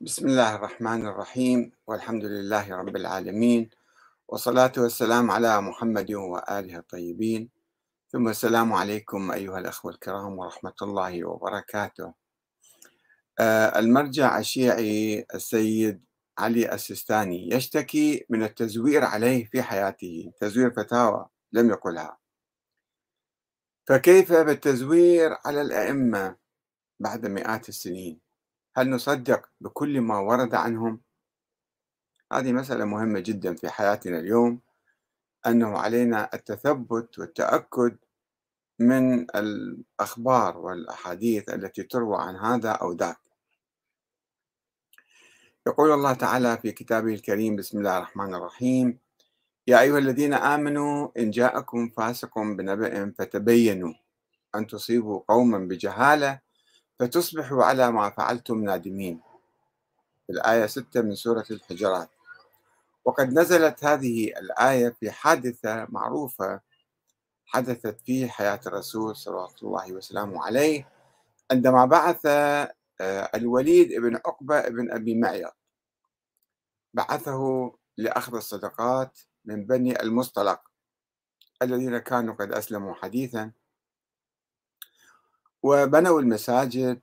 بسم الله الرحمن الرحيم والحمد لله رب العالمين والصلاة والسلام على محمد وآله الطيبين. ثم السلام عليكم أيها الأخوة الكرام ورحمة الله وبركاته. آه، المرجع الشيعي السيد علي السيستاني يشتكي من التزوير عليه في حياته تزوير فتاوى لم يقلها. فكيف بالتزوير على الأئمة بعد مئات السنين؟ هل نصدق بكل ما ورد عنهم؟ هذه مسألة مهمة جدا في حياتنا اليوم أنه علينا التثبت والتأكد من الأخبار والأحاديث التي تروى عن هذا أو ذاك يقول الله تعالى في كتابه الكريم بسم الله الرحمن الرحيم يا أيها الذين آمنوا إن جاءكم فاسق بنبأ فتبينوا أن تصيبوا قوما بجهالة فتصبحوا على ما فعلتم نادمين. في الآية 6 من سورة الحجرات. وقد نزلت هذه الآية في حادثة معروفة حدثت في حياة الرسول صلى الله وسلامه عليه عندما بعث آه، الوليد بن عقبة بن أبي معيط. بعثه لأخذ الصدقات من بني المصطلق الذين كانوا قد أسلموا حديثا. وبنوا المساجد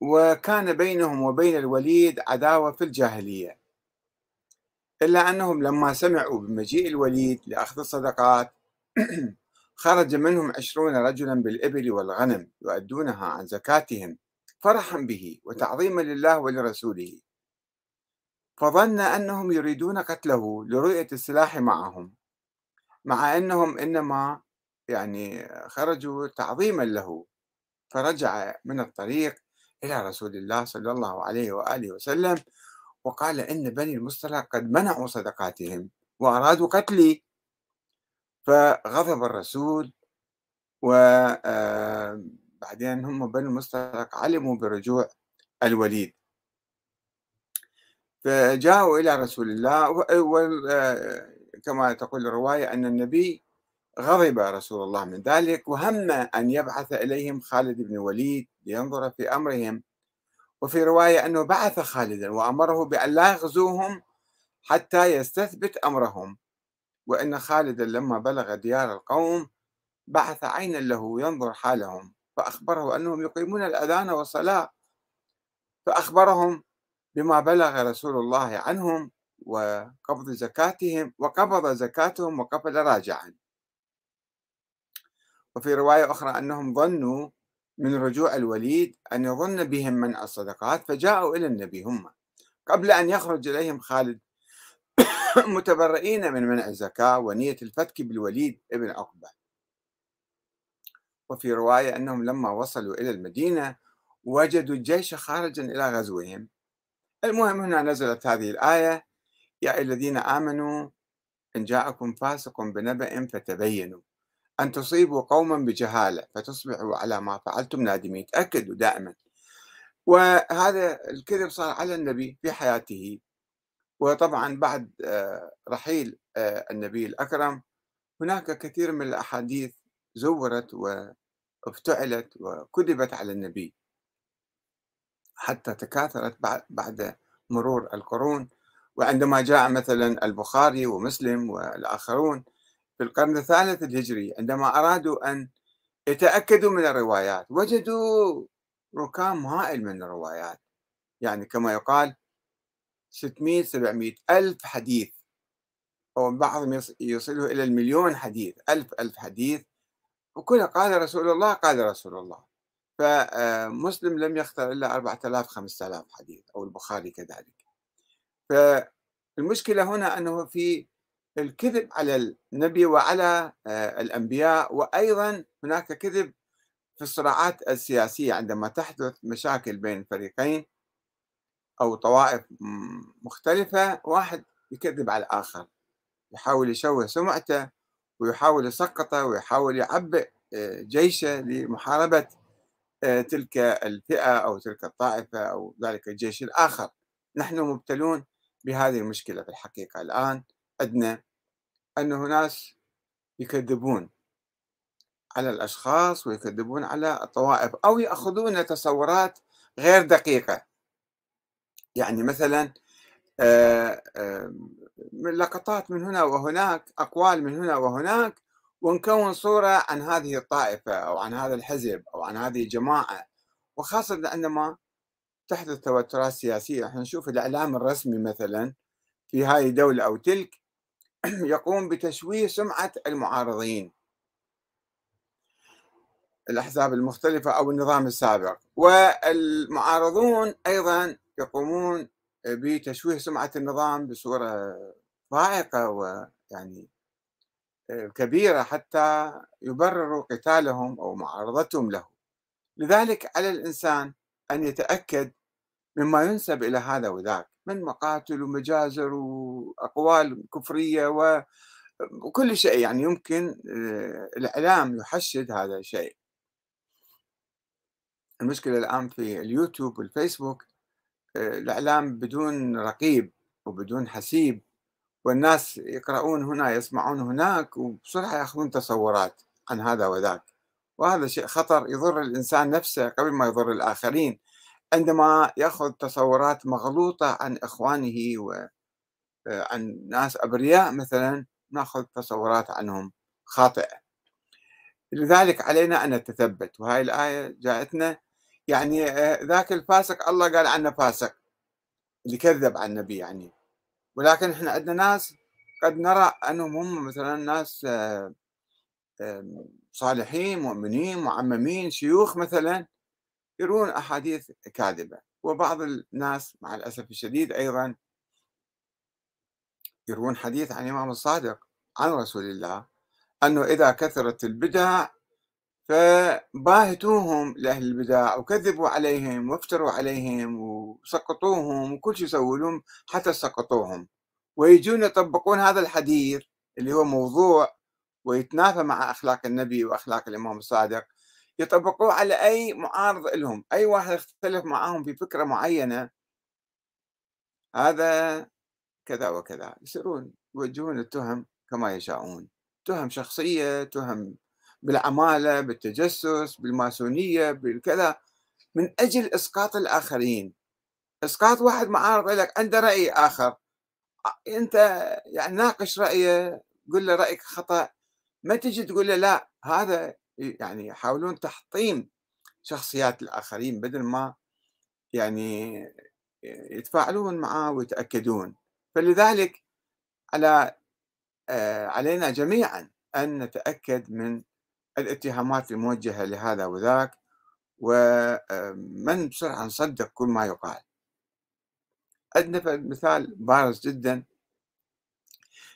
وكان بينهم وبين الوليد عداوة في الجاهلية. إلا أنهم لما سمعوا بمجيء الوليد لأخذ الصدقات خرج منهم عشرون رجلا بالإبل والغنم يؤدونها عن زكاتهم فرحا به وتعظيما لله ولرسوله. فظن أنهم يريدون قتله لرؤية السلاح معهم مع أنهم إنما يعني خرجوا تعظيما له. فرجع من الطريق إلى رسول الله صلى الله عليه وآله وسلم وقال إن بني المصطلق قد منعوا صدقاتهم وأرادوا قتلي. فغضب الرسول وبعدين آه، هم بني المصطلق علموا برجوع الوليد. فجاءوا إلى رسول الله وكما آه، تقول الرواية أن النبي غضب رسول الله من ذلك وهم أن يبعث إليهم خالد بن وليد لينظر في أمرهم. وفي رواية أنه بعث خالدا وأمره بأن لا يغزوهم حتى يستثبت أمرهم. وأن خالدا لما بلغ ديار القوم بعث عينا له ينظر حالهم فأخبره أنهم يقيمون الأذان والصلاة. فأخبرهم بما بلغ رسول الله عنهم وقبض زكاتهم وقبض زكاتهم وقفل راجعا وفي رواية أخرى أنهم ظنوا من رجوع الوليد أن يظن بهم منع الصدقات فجاءوا إلى النبي هم. قبل أن يخرج إليهم خالد متبرئين من منع الزكاة ونية الفتك بالوليد ابن عقبة. وفي رواية أنهم لما وصلوا إلى المدينة وجدوا الجيش خارجا إلى غزوهم. المهم هنا نزلت هذه الآية يا الذين آمنوا إن جاءكم فاسق بنبأ فتبينوا. أن تصيبوا قوما بجهالة فتصبحوا على ما فعلتم نادمين. تأكدوا دائما. وهذا الكذب صار على النبي في حياته. وطبعا بعد آه، رحيل آه، النبي الأكرم هناك كثير من الأحاديث زورت وافتعلت وكذبت على النبي. حتى تكاثرت بعد مرور القرون. وعندما جاء مثلا البخاري ومسلم والآخرون في القرن الثالث الهجري عندما أرادوا أن يتأكدوا من الروايات وجدوا ركام هائل من الروايات. يعني كما يقال 600 700 ألف حديث أو بعضهم يصله إلى المليون حديث ألف ألف حديث. وكلها قال رسول الله قال رسول الله. فمسلم لم يختر إلا 4000 5000 حديث أو البخاري كذلك. فالمشكلة هنا أنه في الكذب على النبي وعلى آه، الأنبياء وأيضا هناك كذب في الصراعات السياسية عندما تحدث مشاكل بين الفريقين أو طوائف مختلفة واحد يكذب على الآخر يحاول يشوه سمعته ويحاول يسقطه ويحاول يعبئ آه، جيشه لمحاربة آه، تلك الفئة أو تلك الطائفة أو ذلك الجيش الآخر. نحن مبتلون بهذه المشكلة في الحقيقة الآن. عندنا أنه ناس يكذبون على الأشخاص ويكذبون على الطوائف أو يأخذون تصورات غير دقيقة. يعني مثلا آه، آه، من لقطات من هنا وهناك أقوال من هنا وهناك ونكون صورة عن هذه الطائفة أو عن هذا الحزب أو عن هذه الجماعة. وخاصة عندما تحدث توترات سياسية إحنا نشوف الإعلام الرسمي مثلا في هذه الدولة أو تلك يقوم بتشويه سمعة المعارضين. الأحزاب المختلفة أو النظام السابق. والمعارضون أيضا يقومون بتشويه سمعة النظام بصورة فائقة ويعني آه، كبيرة حتى يبرروا قتالهم أو معارضتهم له. لذلك على الإنسان أن يتأكد مما ينسب إلى هذا وذاك من مقاتل ومجازر وأقوال كفرية وكل شيء يعني يمكن آه، الإعلام يحشد هذا الشيء. المشكلة الآن في اليوتيوب والفيسبوك آه، الإعلام بدون رقيب وبدون حسيب والناس يقرؤون هنا يسمعون هناك وبسرعة يأخذون تصورات عن هذا وذاك. وهذا شيء خطر يضر الإنسان نفسه قبل ما يضر الآخرين. عندما يأخذ تصورات مغلوطة عن إخوانه وعن آه، ناس أبرياء مثلا نأخذ تصورات عنهم. خاطئة. لذلك علينا أن نتثبت. وهاي الآية جاءتنا يعني آه، ذاك الفاسق الله قال عنه فاسق. اللي كذب عن النبي يعني. ولكن إحنا عندنا ناس قد نرى أنهم هم مثلا ناس آه، صالحين مؤمنين معممين شيوخ مثلا. يرون أحاديث كاذبة وبعض الناس مع الأسف الشديد أيضا يروون حديث عن الامام الصادق عن رسول الله أنه إذا كثرت البدع فباهتوهم لأهل البدع وكذبوا عليهم وافتروا عليهم وسقطوهم وكل شيء سووا لهم حتى سقطوهم. ويجون يطبقون هذا الحديث اللي هو موضوع ويتنافى مع أخلاق النبي وأخلاق الإمام الصادق. يطبقوه على أي معارض لهم أي واحد يختلف معهم في فكرة معينة. هذا كذا وكذا يصيرون يوجهون التهم كما يشاءون. تهم شخصية تهم بالعمالة بالتجسس بالماسونية بالكذا. من أجل إسقاط الآخرين. إسقاط واحد معارض لك عنده رأي آخر. أنت يعني ناقش رأيه قل له رأيك خطأ. ما تجي تقول له لا هذا يعني يحاولون تحطيم شخصيات الآخرين بدل ما يعني يتفاعلون معه ويتأكدون. فلذلك على آه، علينا جميعا أن نتأكد من الاتهامات الموجهة لهذا وذاك ومن بسرعة نصدق كل ما يقال. عندنا مثال بارز جدا.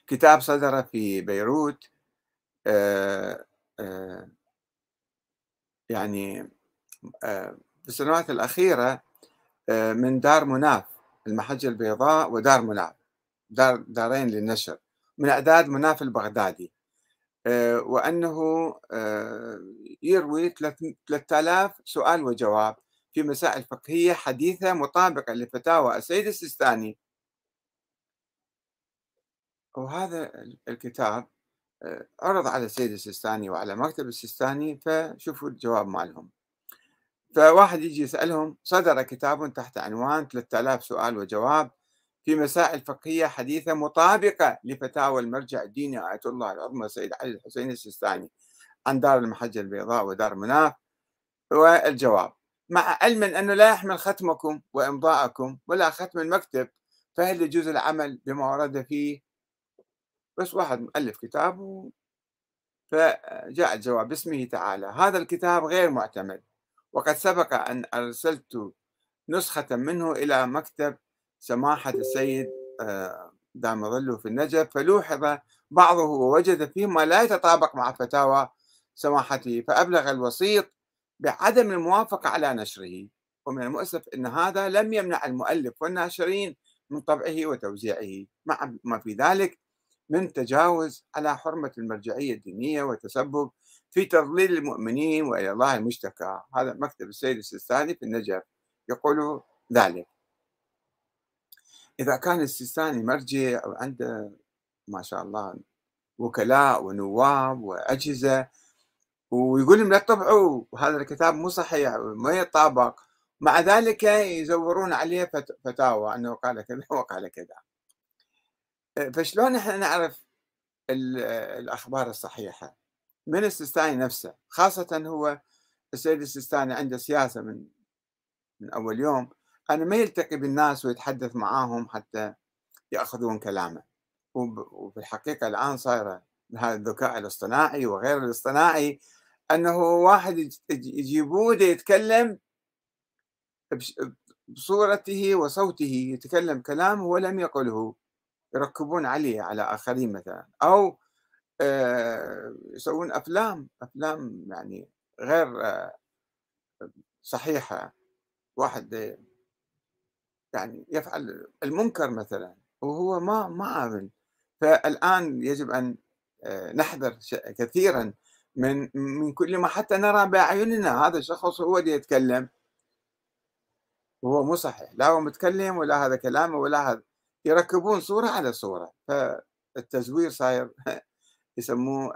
كتاب صدر في بيروت آه، آه، يعني آه، في السنوات الأخيرة من دار مناف المحجة البيضاء ودار مناف دار دارين للنشر من أعداد مناف البغدادي آه، وأنه آه، يروي 3000 سؤال وجواب في مسائل فقهية حديثة مطابقة لفتاوى السيد السيستاني. وهذا الكتاب آه، عرض على السيد السيستاني وعلى مكتب السيستاني فشوفوا الجواب مالهم. فواحد يجي يسألهم صدر كتاب تحت عنوان 3000 سؤال وجواب في مسائل فقهية حديثة مطابقة لفتاوى المرجع الديني آية الله العظمى سيد علي الحسين السيستاني عن دار المحجة البيضاء ودار مناف. والجواب مع علم أنه لا يحمل ختمكم وإمضاءكم ولا ختم المكتب فهل يجوز العمل بما ورد فيه بس واحد مؤلف كتاب. فجاء الجواب باسمه تعالى هذا الكتاب غير معتمد وقد سبق أن أرسلت نسخة منه إلى مكتب سماحة السيد آه، دام ظله في النجف فلوحظ بعضه ووجد فيه ما لا يتطابق مع فتاوى سماحته فأبلغ الوسيط بعدم الموافقة على نشره ومن المؤسف أن هذا لم يمنع المؤلف والناشرين من طبعه وتوزيعه مع ما في ذلك من تجاوز على حرمة المرجعية الدينية وتسبب في تضليل المؤمنين وإلى الله المشتكى. هذا مكتب السيد السيستاني في النجف يقول ذلك. إذا كان السيستاني مرجع وعنده ما شاء الله وكلاء ونواب وأجهزة ويقول لهم لا تطبعوا وهذا الكتاب مو صحيح ما يطابق مع ذلك يزورون عليه فتاوى أنه قال كذا وقال كذا. فشلون إحنا نعرف الأخبار الصحيحة؟ من السيستاني نفسه خاصة هو السيد السيستاني عنده سياسة من من أول يوم أنا ما يلتقي بالناس ويتحدث معاهم حتى يأخذون كلامه. وفي الحقيقة الآن صايرة بهذا الذكاء الاصطناعي وغير الاصطناعي أنه واحد يجيبوه يتكلم بصورته وصوته يتكلم كلام هو لم يقله. يركبون عليه على آخرين مثلا أو آه، يسوون أفلام أفلام يعني غير آه، صحيحة واحد يعني يفعل المنكر مثلا وهو ما ما عامل فالآن يجب أن آه، نحذر كثيرا من من كل ما حتى نرى بأعيننا هذا الشخص هو اللي يتكلم. وهو مو صحيح لا هو متكلم ولا هذا كلامه ولا هذا. يركبون صورة على صورة فالتزوير صاير يسموه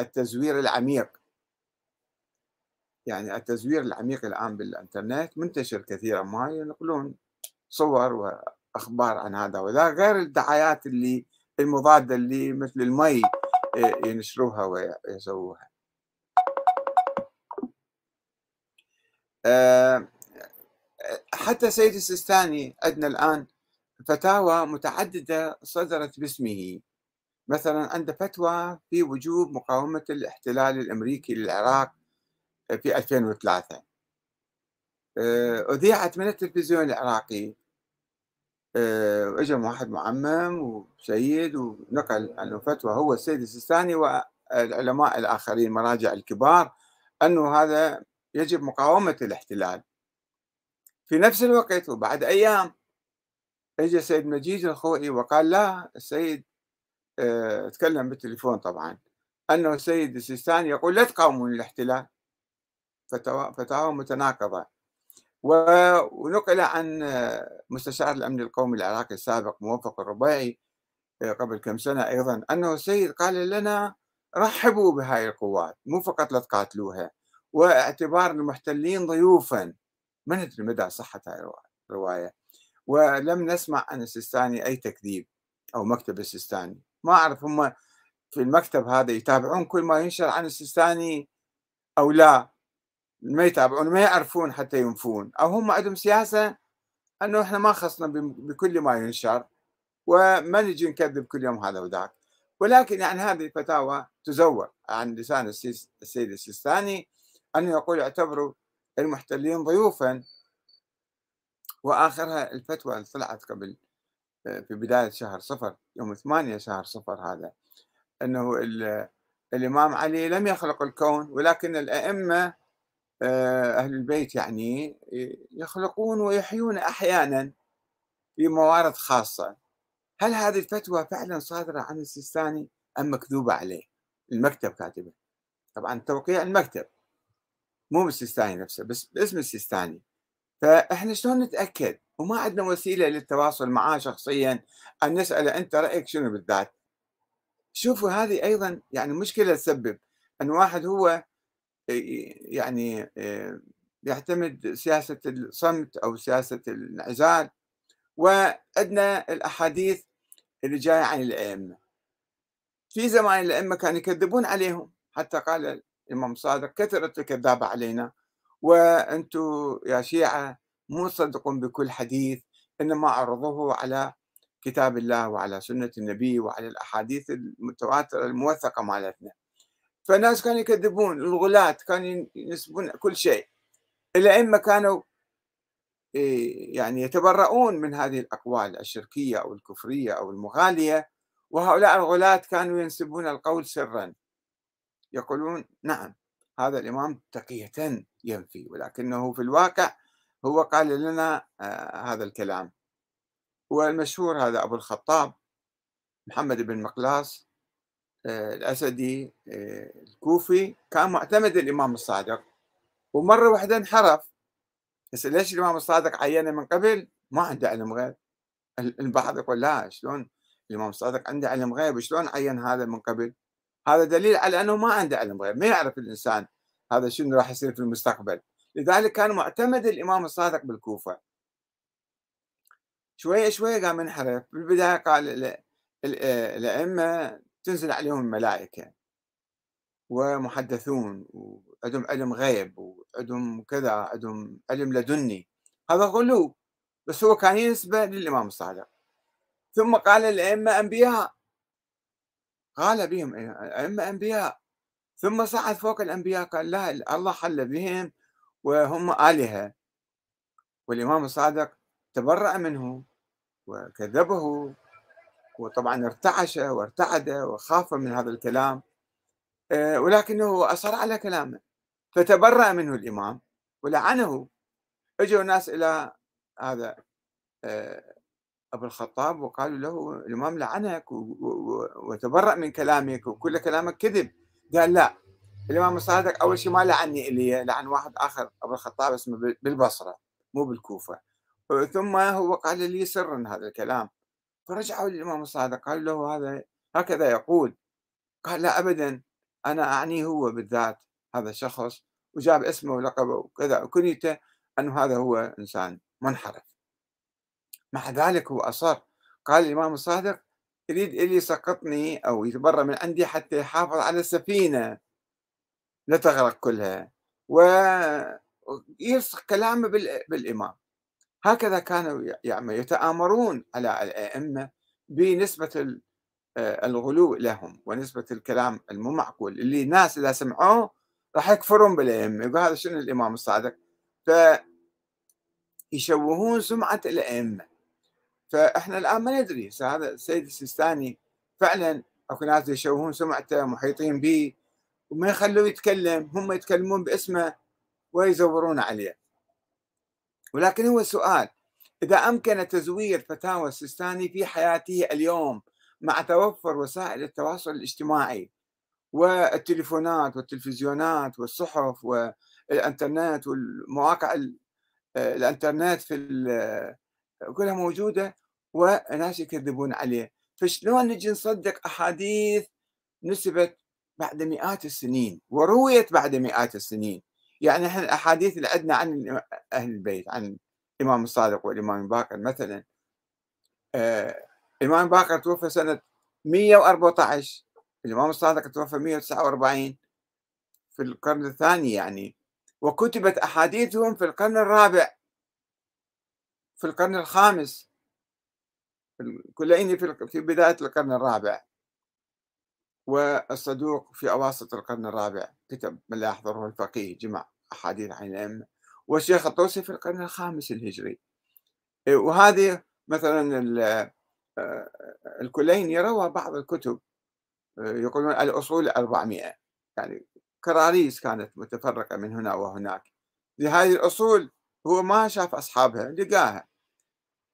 التزوير العميق. يعني التزوير العميق الآن بالإنترنت منتشر كثيرا ما ينقلون صور وأخبار عن هذا وذا غير الدعايات اللي المضادة اللي مثل المي آه، ينشروها ويسووها. آه، حتى سيد السيستاني عندنا الآن فتاوى متعددة صدرت باسمه. مثلا عنده فتوى في وجوب مقاومة الاحتلال الأمريكي للعراق في 2003 آه، أذيعت من التلفزيون العراقي. آه، اجى واحد معمم وسيد ونقل عنه فتوى هو السيد السيستاني والعلماء الآخرين مراجع الكبار أنه هذا يجب مقاومة الاحتلال. في نفس الوقت وبعد أيام اجى السيد مجيد الخوئي وقال لا السيد آه تكلم بالتليفون طبعا. أنه السيد السيستاني يقول لا تقاومون الاحتلال فتاوى متناقضة. ونقل عن مستشار الأمن القومي العراقي السابق موفق الربيعي آه، قبل كم سنة أيضا أنه السيد قال لنا رحبوا بهاي القوات مو فقط لا تقاتلوها. واعتبار المحتلين ضيوفا. ما ندري مدى صحة هاي الرواية. ولم نسمع عن السيستاني أي تكذيب أو مكتب السيستاني. ما أعرف هم في المكتب هذا يتابعون كل ما ينشر عن السيستاني أو لا. ما يتابعون ما يعرفون حتى ينفون. أو هم عندهم سياسة أنه إحنا ما خصنا بكل ما ينشر وما نجي نكذب كل يوم هذا وذاك. ولكن يعني هذه الفتاوى تزور عن لسان السيد السيستاني أنه يقول اعتبروا المحتلين ضيوفا. وآخرها الفتوى اللي طلعت قبل في بداية شهر صفر يوم ثمانية شهر صفر هذا أنه الإمام علي لم يخلق الكون ولكن الأئمة آه، أهل البيت يعني يخلقون ويحيون أحيانا في موارد خاصة. هل هذه الفتوى فعلا صادرة عن السيستاني أم مكذوبة عليه؟ المكتب كاتبه. طبعا توقيع المكتب مو بالسيستاني نفسه بس باسم السيستاني. فإحنا شلون نتأكد؟ وما عندنا وسيلة للتواصل معاه شخصيا أن نسأله أنت رأيك شنو بالذات؟ شوفوا هذه أيضا يعني مشكلة تسبب أن واحد هو يعني آه، يعتمد سياسة الصمت أو سياسة الانعزال وعندنا الأحاديث اللي جاية عن الأئمة. في زمان الأئمة كانوا يكذبون عليهم حتى قال الإمام صادق كثرت الكذابة علينا. وأنتم يا شيعة مو تصدقون بكل حديث إنما عرضوه على كتاب الله وعلى سنة النبي وعلى الأحاديث المتواترة الموثقة مالتنا. فالناس كانوا يكذبون الغلاة كانوا ينسبون كل شيء. الأئمة كانوا يعني يتبرؤون من هذه الأقوال الشركية أو الكفرية أو المغالية وهؤلاء الغلاة كانوا ينسبون القول سرا. يقولون نعم. هذا الإمام تقية ينفي ولكنه في الواقع هو قال لنا آه هذا الكلام. والمشهور هذا أبو الخطاب محمد بن مقلاص آه، الأسدي آه، الكوفي كان معتمد الإمام الصادق. ومرة واحدة انحرف. بس ليش الإمام الصادق عينه من قبل؟ ما عنده علم غيب. البعض يقول لا شلون الإمام الصادق عنده علم غيب؟ شلون عين هذا من قبل؟ هذا دليل على أنه ما عنده علم غيب ما يعرف الإنسان هذا شنو راح يصير في المستقبل. لذلك كان معتمد الإمام الصادق بالكوفة. شوية شوية قام انحرف بالبداية قال الأئمة تنزل عليهم الملائكة ومحدثون وعندهم علم غيب وعندهم كذا عندهم علم لدني. هذا غلو. بس هو كان ينسبة للإمام الصادق. ثم قال الأئمة أنبياء. قال بهم أئمة أنبياء. ثم صعد فوق الأنبياء قال لا الله حل بهم وهم آلهة. والإمام الصادق تبرأ منه وكذبه وطبعا ارتعش وارتعد وخاف من هذا الكلام. آه، ولكنه أصر على كلامه. فتبرأ منه الإمام ولعنه. إجوا ناس إلى هذا آه، أبو الخطاب وقالوا له الإمام لعنك وتبرأ من كلامك وكل كلامك كذب. قال لا الإمام الصادق أول شيء ما لعني إلي لعن واحد آخر أبو الخطاب اسمه بالبصرة مو بالكوفة. ثم هو قال لي سرا هذا الكلام. فرجعوا للإمام الصادق قالوا له هذا هكذا يقول. قال لا أبدا أنا أعنيه هو بالذات هذا الشخص وجاب اسمه ولقبه وكذا وكنيته أنه هذا هو إنسان منحرف. مع ذلك هو أصر. قال الإمام الصادق يريد اللي يسقطني أو يتبرى من عندي حتى يحافظ على السفينة. لا تغرق كلها. ويلصق كلامه بالإمام. هكذا كانوا يعني يتآمرون على الأئمة بنسبة الغلو لهم ونسبة الكلام المو معقول اللي الناس إذا سمعوه راح يكفرون بالأئمة. يقول هذا شنو الإمام الصادق؟ فيشوهون سمعة الأئمة. فإحنا الآن ما ندري. هذا السيد السيستاني فعلا أكو ناس يشوهون سمعته محيطين به وما يخلوه يتكلم هم يتكلمون باسمه ويزورون عليه. ولكن هو سؤال إذا أمكن تزوير فتاوى السيستاني في حياته اليوم مع توفر وسائل التواصل الاجتماعي والتليفونات والتلفزيونات والصحف والإنترنت والمواقع الإنترنت في كلها موجودة وناس يكذبون عليه. فشلون نجي نصدق أحاديث نسبت بعد مئات السنين؟ ورويت بعد مئات السنين. يعني إحنا الأحاديث اللي عندنا عن أهل البيت عن الإمام الصادق والإمام الباقر مثلا. آه الإمام باقر توفى سنة 114 الإمام الصادق توفى 149 في القرن الثاني يعني. وكتبت أحاديثهم في القرن الرابع. في القرن الخامس. الكليني في بداية القرن الرابع. والصدوق في أواسط القرن الرابع. كتب من لا يحضره الفقيه جمع أحاديث عن الأئمة. والشيخ الطوسي في القرن الخامس الهجري. وهذه مثلا الكليني روى بعض الكتب يقولون الأصول 400 يعني كراريس كانت متفرقة من هنا وهناك. لهذه الأصول هو ما شاف أصحابها لقاها.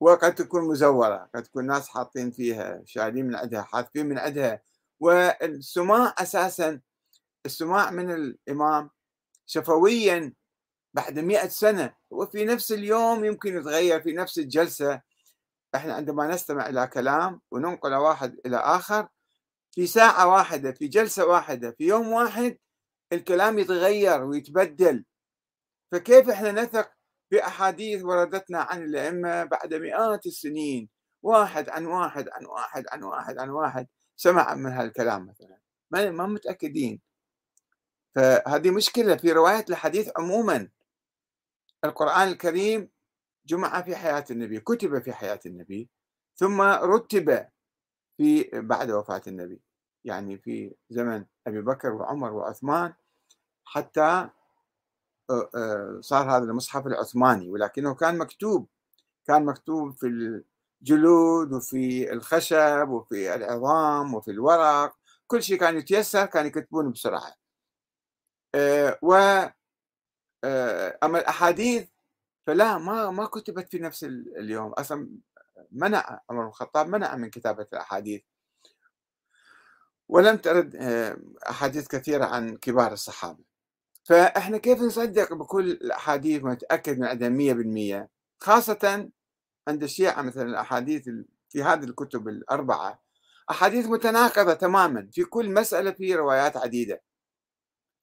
وقد تكون مزورة قد تكون ناس حاطين فيها شايلين من عندها حاطين من عندها. والسماع أساسا السماع من الإمام شفويا بعد مئة سنة. وفي نفس اليوم يمكن يتغير في نفس الجلسة. إحنا عندما نستمع إلى كلام وننقل واحد إلى آخر في ساعة واحدة في جلسة واحدة في يوم واحد الكلام يتغير ويتبدل. فكيف إحنا نثق بأحاديث وردتنا عن الأئمة بعد مئات السنين. واحد عن واحد عن واحد عن واحد عن واحد. سمع من هالكلام مثلا. ما متأكدين. فهذه مشكلة في رواية الحديث عموما. القرآن الكريم جمع في حياة النبي كتب في حياة النبي ثم رتب في بعد وفاة النبي. يعني في زمن أبي بكر وعمر وعثمان حتى صار هذا المصحف العثماني ولكنه كان مكتوب كان مكتوب في الجلود وفي الخشب وفي العظام وفي الورق كل شيء كان يتيسر كان يكتبون بسرعة. و أما الأحاديث فلا ما ما كتبت في نفس اليوم. أصلا منع عمر الخطاب منع من كتابة الأحاديث. ولم ترد آه، أحاديث كثيرة عن كبار الصحابة. فإحنا كيف نصدق بكل الأحاديث ونتأكد من عدم 100% خاصة عند الشيعة مثلا الأحاديث في هذه الكتب الأربعة أحاديث متناقضة تماما في كل مسألة في روايات عديدة.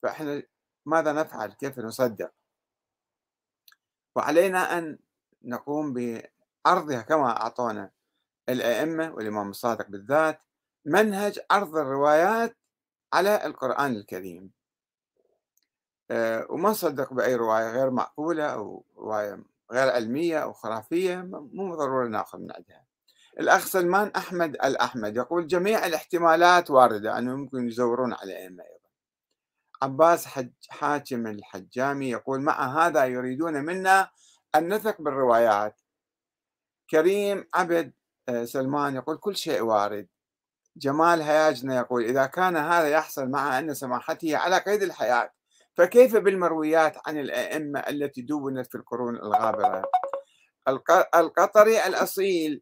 فإحنا ماذا نفعل؟ كيف نصدق؟ وعلينا أن نقوم بعرضها كما أعطونا الأئمة والإمام الصادق بالذات منهج عرض الروايات على القرآن الكريم. وما نصدق بأي رواية غير معقولة أو رواية غير علمية أو خرافية مو ضروري نأخذ من عندها. الأخ سلمان أحمد الأحمد يقول جميع الاحتمالات واردة أنه ممكن يزورون على الأئمة أيضا. عباس حج حاكم الحجامي يقول مع هذا يريدون منا أن نثق بالروايات. كريم عبد آه، سلمان يقول كل شيء وارد. جمال هياجنا يقول إذا كان هذا يحصل مع أن سماحته على قيد الحياة. فكيف بالمرويات عن الأئمة التي دونت في القرون الغابرة؟ القطري الأصيل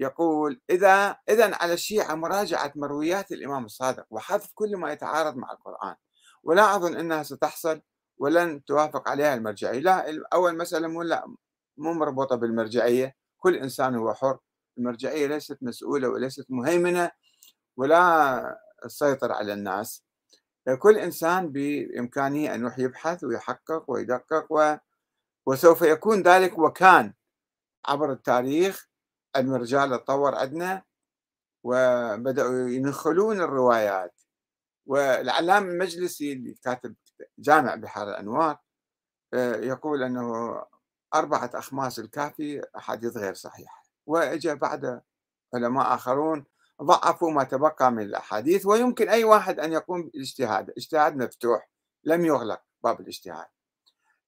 يقول إذا إذا على الشيعة مراجعة مرويات الإمام الصادق وحذف كل ما يتعارض مع القرآن ولا أظن أنها ستحصل ولن توافق عليها المرجعية. لا أول مسألة مو لا مو مربوطة بالمرجعية كل إنسان هو حر المرجعية ليست مسؤولة وليست مهيمنة ولا تسيطر على الناس. كل إنسان بإمكانه أن يبحث ويحقق ويدقق و... وسوف يكون ذلك وكان عبر التاريخ. أن الرجال تطور عندنا وبدأوا ينخلون الروايات. والعلام المجلسي اللي كاتب جامع بحار الأنوار آه، يقول أنه أربعة أخماس الكافي أحاديث غير صحيحة. وإجا بعد علماء آخرون ضعفوا ما تبقى من الأحاديث ويمكن أي واحد أن يقوم بالاجتهاد. اجتهاد مفتوح لم يغلق باب الاجتهاد.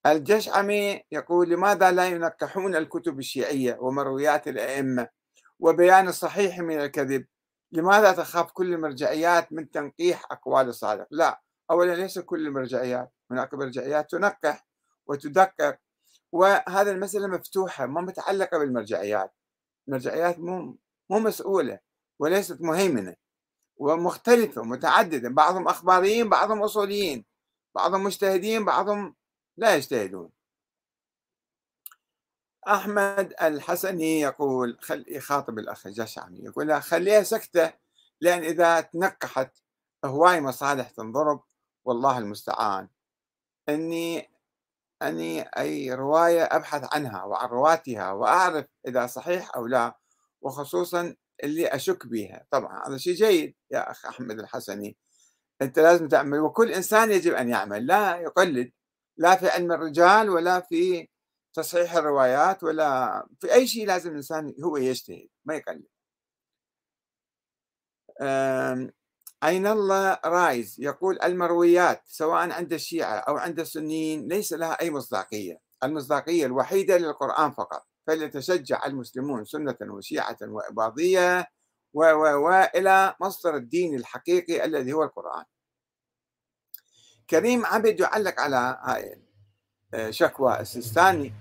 الجشعمي يقول لماذا لا ينقحون الكتب الشيعية ومرويات الأئمة وبيان الصحيح من الكذب؟ لماذا تخاف كل المرجعيات من تنقيح أقوال الصادق لا أولا ليس كل المرجعيات هناك مرجعيات تنقح وتدقق وهذا المسألة مفتوحة ما متعلقة بالمرجعيات. المرجعيات مو مو مسؤولة. وليست مهيمنة ومختلفة ومتعددة بعضهم أخباريين بعضهم أصوليين بعضهم مجتهدين بعضهم لا يجتهدون. أحمد الحسني يقول خل يخاطب الأخ الجشعمي يقول لا خليها سكتة لأن إذا تنقحت هواي مصالح تنضرب والله المستعان. أني أني أي رواية أبحث عنها وعن رواتها وأعرف إذا صحيح أو لا وخصوصا اللي أشك بها طبعا هذا شيء جيد يا أخ أحمد الحسني. أنت لازم تعمل وكل إنسان يجب أن يعمل لا يقلد. لا في علم الرجال ولا في تصحيح الروايات ولا في أي شيء لازم الإنسان هو يجتهد ما يقلد. أين الله رايز؟ يقول المرويات سواء عند الشيعة أو عند السنيين ليس لها أي مصداقية. المصداقية الوحيدة للقرآن فقط. فليتشجع المسلمون سنة وشيعة وإباضية و و وإلى مصدر الدين الحقيقي الذي هو القرآن. كريم عبد يعلق على هاي آه، شكوى السيستاني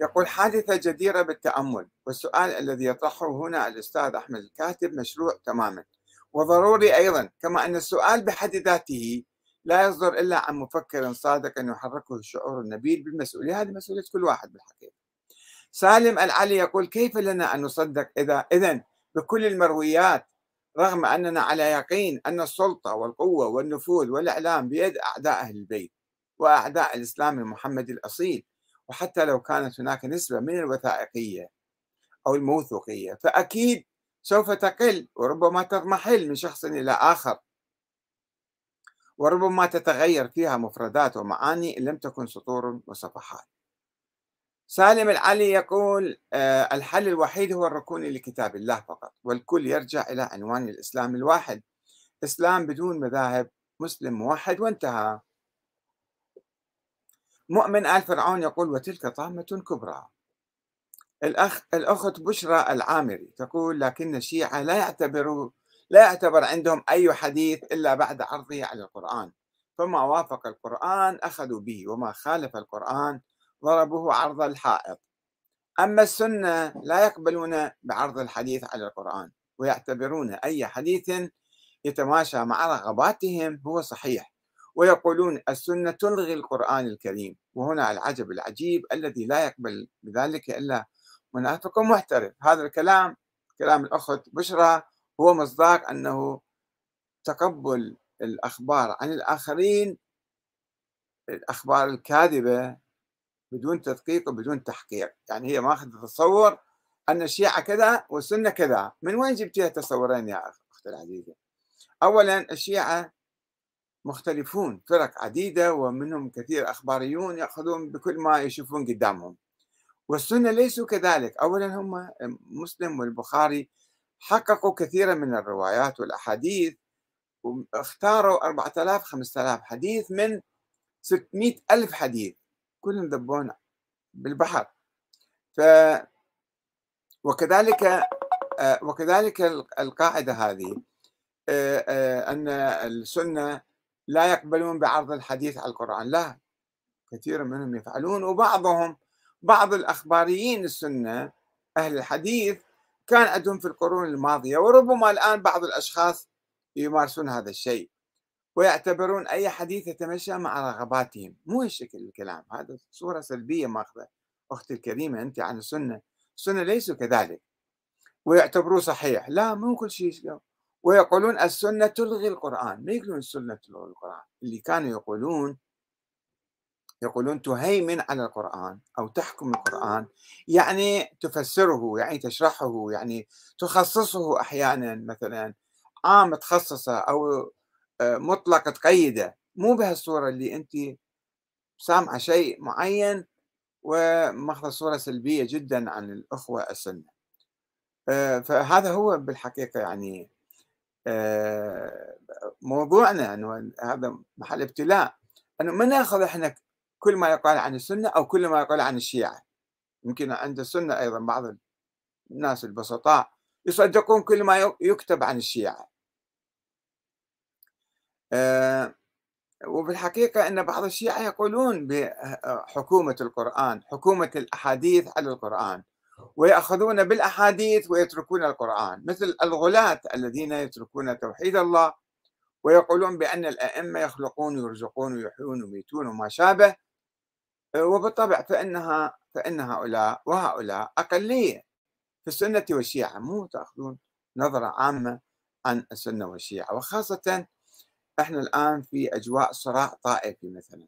يقول حادثة جديرة بالتأمل والسؤال الذي يطرحه هنا الأستاذ أحمد الكاتب مشروع تماما. وضروري أيضا كما أن السؤال بحد ذاته لا يصدر إلا عن مفكر صادق يحركه الشعور النبيل بالمسؤولية. هذه مسؤولية كل واحد بالحقيقة. سالم العلي يقول كيف لنا أن نصدق إذا إذن بكل المرويات رغم أننا على يقين أن السلطة والقوة والنفوذ والإعلام بيد أعداء أهل البيت وأعداء الإسلام المحمدي الأصيل وحتى لو كانت هناك نسبة من الوثائقية أو الموثوقية فأكيد سوف تقل وربما تضمحل من شخص إلى آخر. وربما تتغير فيها مفردات ومعاني إن لم تكن سطور وصفحات. سالم العلي يقول آه، الحل الوحيد هو الركون لكتاب الله فقط والكل يرجع إلى عنوان الإسلام الواحد. إسلام بدون مذاهب مسلم موحد وانتهى. مؤمن آل فرعون يقول وتلك طامة كبرى. الأخ الأخت بشرى العامري تقول لكن الشيعة لا يعتبروا لا يعتبر عندهم أي حديث إلا بعد عرضه على القرآن. فما وافق القرآن أخذوا به وما خالف القرآن ضربوه عرض الحائط. أما السنة لا يقبلون بعرض الحديث على القرآن ويعتبرون أي حديث يتماشى مع رغباتهم هو صحيح ويقولون السنة تلغي القرآن الكريم وهنا العجب العجيب الذي لا يقبل بذلك إلا منافق محترف. هذا الكلام كلام الأخت بشرى هو مصداق أنه تقبل الأخبار عن الآخرين الأخبار الكاذبة بدون تدقيق وبدون تحقيق. يعني هي ماخذة تصور أن الشيعة كذا والسنة كذا. من وين جبتيها تصورين يا أختي العزيزة؟ أولا الشيعة مختلفون فرق عديدة ومنهم كثير أخباريون يأخذون بكل ما يشوفون قدامهم. والسنة ليسوا كذلك. أولا هم مسلم والبخاري حققوا كثيرا من الروايات والأحاديث واختاروا 4000 5000 حديث من 600 ألف حديث. كلهم ذبون بالبحر. ف وكذلك آه، وكذلك القاعدة هذه آه، آه، أن السنة لا يقبلون بعرض الحديث على القرآن. لا كثير منهم يفعلون وبعضهم بعض الأخباريين السنة أهل الحديث كان عندهم في القرون الماضية وربما الآن بعض الأشخاص يمارسون هذا الشيء. ويعتبرون أي حديث يتمشى مع رغباتهم. مو هالشكل الكلام هذا صورة سلبية ماخذة. أختي الكريمة أنت عن السنة. السنة ليسوا كذلك. ويعتبروه صحيح. لا مو كل شيء ويقولون السنة تلغي القرآن. ما يقولون السنة تلغي القرآن. اللي كانوا يقولون يقولون تهيمن على القرآن أو تحكم القرآن. يعني تفسره يعني تشرحه يعني تخصصه أحيانا مثلا عام تخصصه أو آه، مطلق تقيده مو بهالصورة اللي أنت سامعة شيء معين وماخذة صورة سلبية جدا عن الأخوة السنة. آه، فهذا هو بالحقيقة يعني آه، موضوعنا أنه هذا محل ابتلاء. أنه ما نأخذ إحنا كل ما يقال عن السنة أو كل ما يقال عن الشيعة. يمكن عند السنة أيضا بعض الناس البسطاء يصدقون كل ما يكتب عن الشيعة. وبالحقيقة أن بعض الشيعة يقولون بحكومة القرآن حكومة الأحاديث على القرآن ويأخذون بالأحاديث ويتركون القرآن مثل الغلاة الذين يتركون توحيد الله ويقولون بأن الأئمة يخلقون ويرزقون ويحيون ويميتون وما شابه وبالطبع فإنها فإن هؤلاء وهؤلاء أقلية في السنة والشيعة مو تأخذون نظرة عامة عن السنة والشيعة وخاصة إحنا الآن في أجواء صراع طائفي مثلا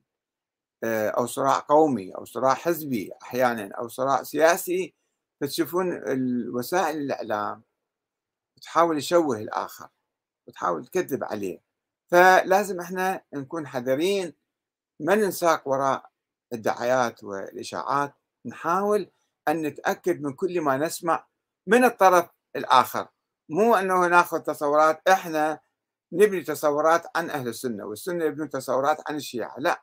آه، أو صراع قومي أو صراع حزبي أحيانا أو صراع سياسي فتشوفون وسائل الإعلام تحاول تشوه الآخر وتحاول تكذب عليه. فلازم إحنا نكون حذرين ما ننساق وراء الدعايات والإشاعات نحاول أن نتأكد من كل ما نسمع من الطرف الآخر. مو أنه ناخذ تصورات إحنا نبني تصورات عن أهل السنة والسنة يبنون تصورات عن الشيعة. لا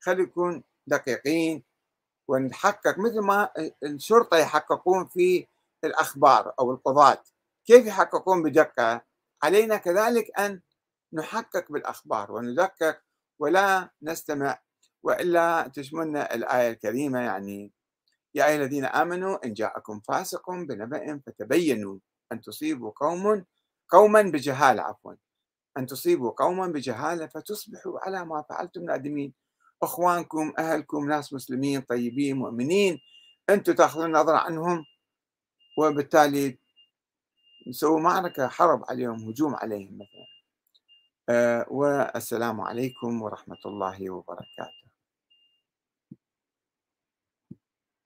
خلي نكون دقيقين ونحقق مثل ما الشرطة يحققون في الأخبار أو القضاة. كيف يحققون بدقة؟ علينا كذلك أن نحقق بالأخبار وندقق ولا نستمع وإلا تشملنا الآية الكريمة يعني يا أيها الذين آمنوا إن جاءكم فاسق بنبأ فتبينوا أن تصيبوا قوم قوما بجهالة عفوا. أن تصيبوا قوما بجهالة فتصبحوا على ما فعلتم نادمين. إخوانكم أهلكم ناس مسلمين طيبين مؤمنين أنتم تأخذون نظره عنهم وبالتالي نسوي معركة حرب عليهم هجوم عليهم مثلا. أه والسلام عليكم ورحمة الله وبركاته.